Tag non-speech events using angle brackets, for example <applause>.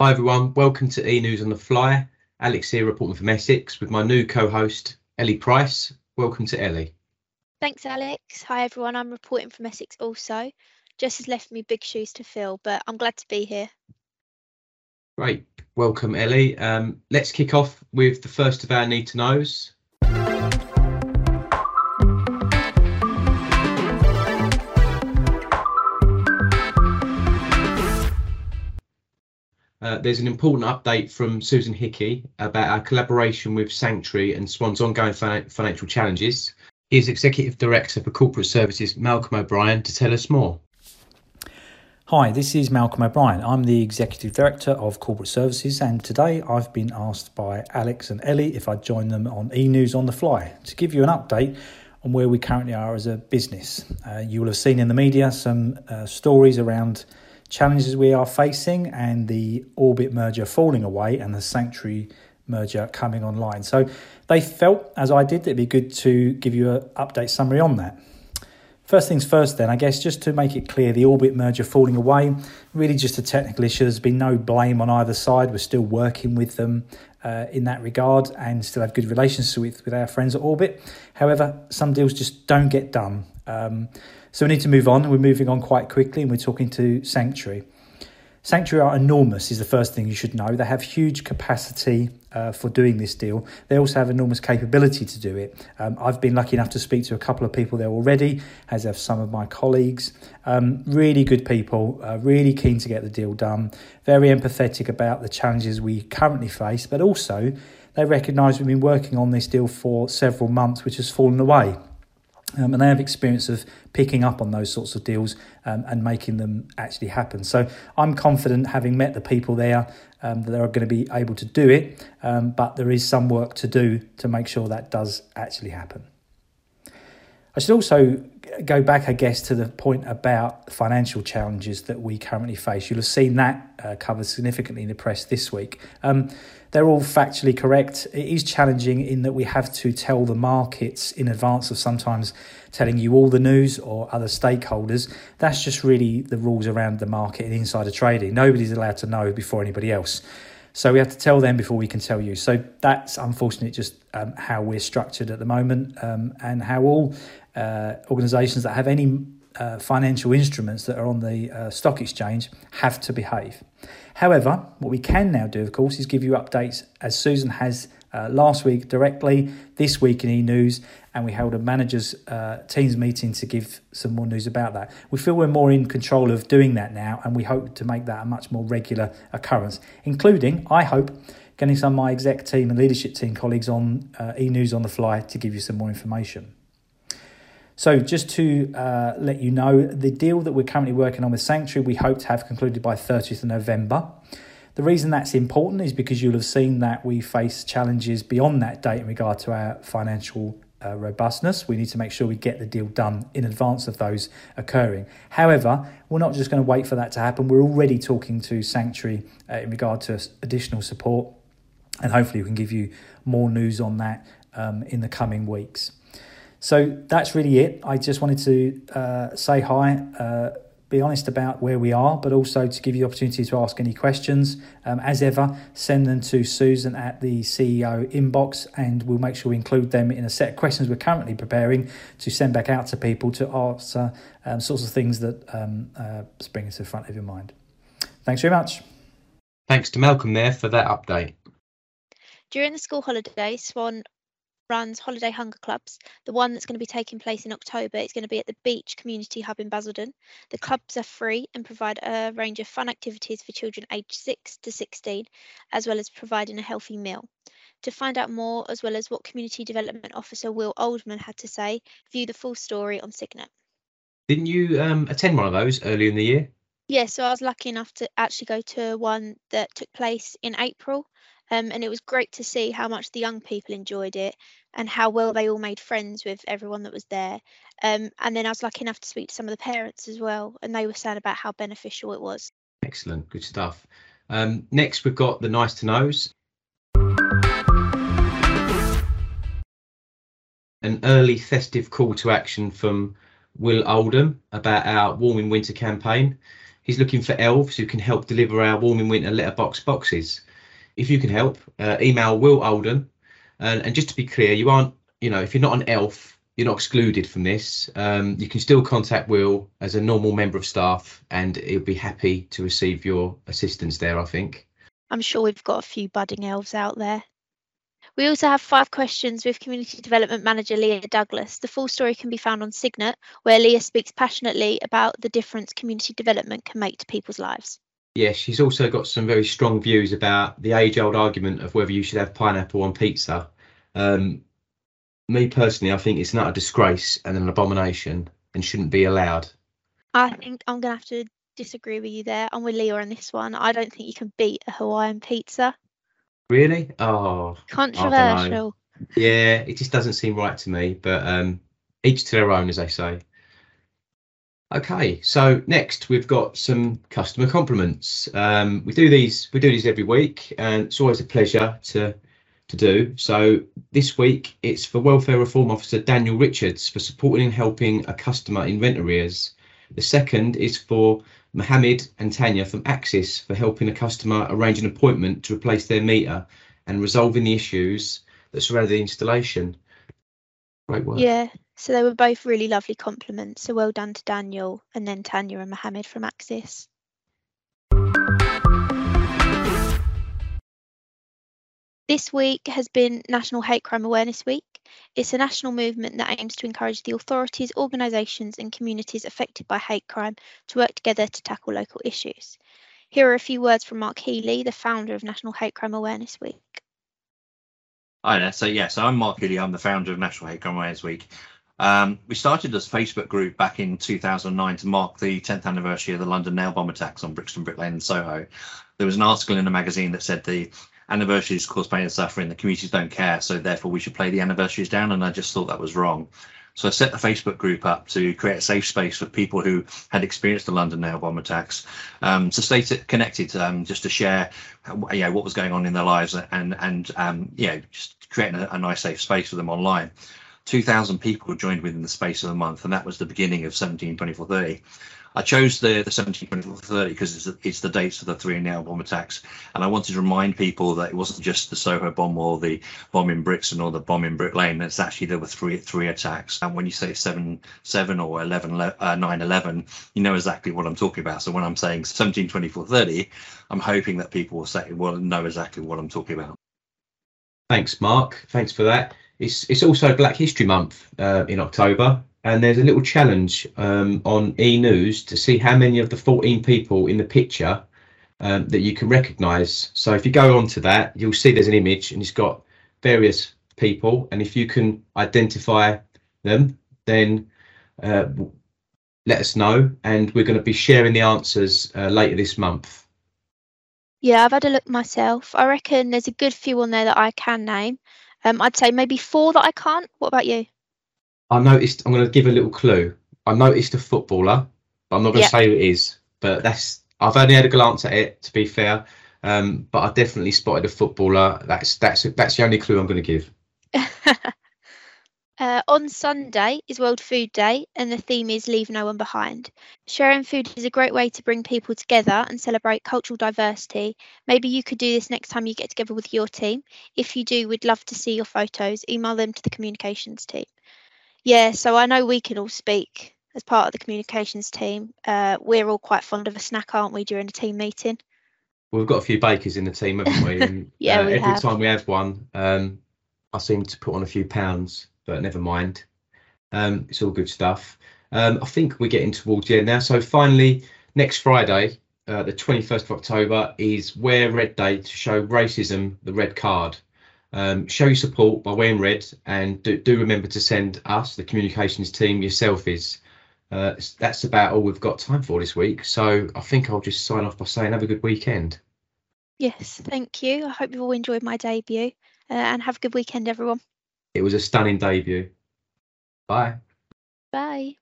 Hi everyone, welcome to E News on the Fly. Alex here reporting from Essex with my new co-host Ellie Price. Welcome to Ellie. Thanks, Alex. Hi everyone, I'm reporting from Essex also. Jess has left me big shoes to fill, but I'm glad to be here. Great, welcome Ellie. Um, let's kick off with the first of our need to knows. Uh, there's an important update from Susan Hickey about our collaboration with Sanctuary and Swan's ongoing financial challenges. Here's Executive Director for Corporate Services, Malcolm O'Brien, to tell us more. Hi, this is Malcolm O'Brien. I'm the Executive Director of Corporate Services, and today I've been asked by Alex and Ellie if I'd join them on e News on the Fly to give you an update on where we currently are as a business. Uh, you will have seen in the media some uh, stories around challenges we are facing and the Orbit merger falling away and the Sanctuary merger coming online. So they felt, as I did, it'd be good to give you an update summary on that. First things first, then, I guess just to make it clear, the Orbit merger falling away, really just a technical issue. There's been no blame on either side. We're still working with them uh, in that regard and still have good relations with, with our friends at Orbit. However, some deals just don't get done. Um, so we need to move on. We're moving on quite quickly and we're talking to Sanctuary. Sanctuary are enormous, is the first thing you should know. They have huge capacity uh, for doing this deal. They also have enormous capability to do it. Um, I've been lucky enough to speak to a couple of people there already, as have some of my colleagues. Um, really good people, uh, really keen to get the deal done, very empathetic about the challenges we currently face, but also they recognise we've been working on this deal for several months, which has fallen away. Um, and they have experience of picking up on those sorts of deals um, and making them actually happen. So I'm confident, having met the people there, um, that they're going to be able to do it. Um, but there is some work to do to make sure that does actually happen. I should also go back, I guess, to the point about financial challenges that we currently face. You'll have seen that uh, covered significantly in the press this week. Um, they're all factually correct. It is challenging in that we have to tell the markets in advance of sometimes telling you all the news or other stakeholders. That's just really the rules around the market and insider trading. Nobody's allowed to know before anybody else. So we have to tell them before we can tell you. So that's unfortunately just um, how we're structured at the moment um, and how all uh, organisations that have any uh, financial instruments that are on the uh, stock exchange have to behave. However, what we can now do, of course, is give you updates as Susan has uh, last week directly, this week in e news, and we held a managers' uh, teams meeting to give some more news about that. We feel we're more in control of doing that now, and we hope to make that a much more regular occurrence, including, I hope, getting some of my exec team and leadership team colleagues on uh, e news on the fly to give you some more information. So, just to uh, let you know, the deal that we're currently working on with Sanctuary, we hope to have concluded by 30th of November. The reason that's important is because you'll have seen that we face challenges beyond that date in regard to our financial uh, robustness. We need to make sure we get the deal done in advance of those occurring. However, we're not just going to wait for that to happen. We're already talking to Sanctuary uh, in regard to additional support, and hopefully, we can give you more news on that um, in the coming weeks. So that's really it. I just wanted to uh, say hi, uh, be honest about where we are, but also to give you the opportunity to ask any questions. Um, as ever, send them to Susan at the CEO inbox, and we'll make sure we include them in a set of questions we're currently preparing to send back out to people to answer um, sorts of things that um, uh, spring to the front of your mind. Thanks very much. Thanks to Malcolm there for that update. During the school holiday, Swan runs Holiday Hunger Clubs. The one that's going to be taking place in October is going to be at the Beach Community Hub in Basildon. The clubs are free and provide a range of fun activities for children aged 6 to 16, as well as providing a healthy meal. To find out more, as well as what Community Development Officer Will Oldman had to say, view the full story on Signet. Didn't you um, attend one of those earlier in the year? Yeah, so I was lucky enough to actually go to one that took place in April. Um, and it was great to see how much the young people enjoyed it and how well they all made friends with everyone that was there. Um, and then I was lucky enough to speak to some of the parents as well, and they were saying about how beneficial it was. Excellent, good stuff. Um, next, we've got the nice to knows. An early festive call to action from Will Oldham about our Warm in Winter campaign. He's looking for elves who can help deliver our Warm in Winter letterbox boxes. If you can help, uh, email Will Olden. And, and just to be clear, you aren't, you know, if you're not an elf, you're not excluded from this. Um, you can still contact Will as a normal member of staff, and he'll be happy to receive your assistance there. I think. I'm sure we've got a few budding elves out there. We also have five questions with Community Development Manager Leah Douglas. The full story can be found on Signet, where Leah speaks passionately about the difference community development can make to people's lives. Yeah, she's also got some very strong views about the age old argument of whether you should have pineapple on pizza. Um, me personally, I think it's not a disgrace and an abomination and shouldn't be allowed. I think I'm going to have to disagree with you there. I'm with Leah on this one. I don't think you can beat a Hawaiian pizza. Really? Oh, controversial. Yeah, it just doesn't seem right to me. But um, each to their own, as they say. Okay, so next we've got some customer compliments. Um, we do these we do these every week, and it's always a pleasure to to do. So this week it's for Welfare Reform Officer Daniel Richards for supporting and helping a customer in rent arrears. The second is for Mohammed and Tanya from Axis for helping a customer arrange an appointment to replace their meter and resolving the issues that surround the installation. Great work. Yeah, so they were both really lovely compliments. So well done to Daniel and then Tanya and Mohammed from Axis. This week has been National Hate Crime Awareness Week. It's a national movement that aims to encourage the authorities, organisations, and communities affected by hate crime to work together to tackle local issues. Here are a few words from Mark Healey, the founder of National Hate Crime Awareness Week. Hi there. So, yes, I'm Mark Healey. I'm the founder of National Hate Crime Awareness Week. Um, we started this Facebook group back in 2009 to mark the 10th anniversary of the London nail bomb attacks on Brixton Brick Lane and Soho. There was an article in a magazine that said the anniversaries cause pain and suffering. The communities don't care, so therefore we should play the anniversaries down. And I just thought that was wrong. So I set the Facebook group up to create a safe space for people who had experienced the London nail bomb attacks, um, to stay connected, um, just to share, you know, what was going on in their lives, and and um, you know, just creating a, a nice safe space for them online. 2,000 people joined within the space of a month, and that was the beginning of 172430. I chose the the 1730 because it's, it's the dates of the three nail bomb attacks, and I wanted to remind people that it wasn't just the Soho bomb or the bomb in Brixton or the bomb in Brick Lane. It's actually there were three three attacks, and when you say seven seven or 11 uh, 9 11, you know exactly what I'm talking about. So when I'm saying 172430, I'm hoping that people will say will know exactly what I'm talking about. Thanks, Mark. Thanks for that. It's it's also Black History Month uh, in October, and there's a little challenge um, on E News to see how many of the 14 people in the picture um, that you can recognise. So if you go onto that, you'll see there's an image and it's got various people, and if you can identify them, then uh, let us know, and we're going to be sharing the answers uh, later this month. Yeah, I've had a look myself. I reckon there's a good few on there that I can name. Um, I'd say maybe four that I can't. What about you? I noticed. I'm going to give a little clue. I noticed a footballer. But I'm not going to say who it is. But that's. I've only had a glance at it. To be fair, um, but I definitely spotted a footballer. That's that's that's the only clue I'm going to give. <laughs> Uh, on Sunday is World Food Day, and the theme is Leave No One Behind. Sharing food is a great way to bring people together and celebrate cultural diversity. Maybe you could do this next time you get together with your team. If you do, we'd love to see your photos. Email them to the communications team. Yeah, so I know we can all speak as part of the communications team. Uh, we're all quite fond of a snack, aren't we, during a team meeting? Well, we've got a few bakers in the team, haven't we? <laughs> And, yeah, uh, we every have. time we have one, um, I seem to put on a few pounds, but never mind. Um, it's all good stuff. Um, I think we're getting towards the end now. So finally, next Friday, uh, the 21st of October, is Wear Red Day to show racism the red card. Um, show your support by wearing red and do, do, remember to send us, the communications team, your selfies. Uh, that's about all we've got time for this week. So I think I'll just sign off by saying have a good weekend. Yes, thank you. I hope you've all enjoyed my debut uh, and have a good weekend, everyone. It was a stunning debut. Bye. Bye.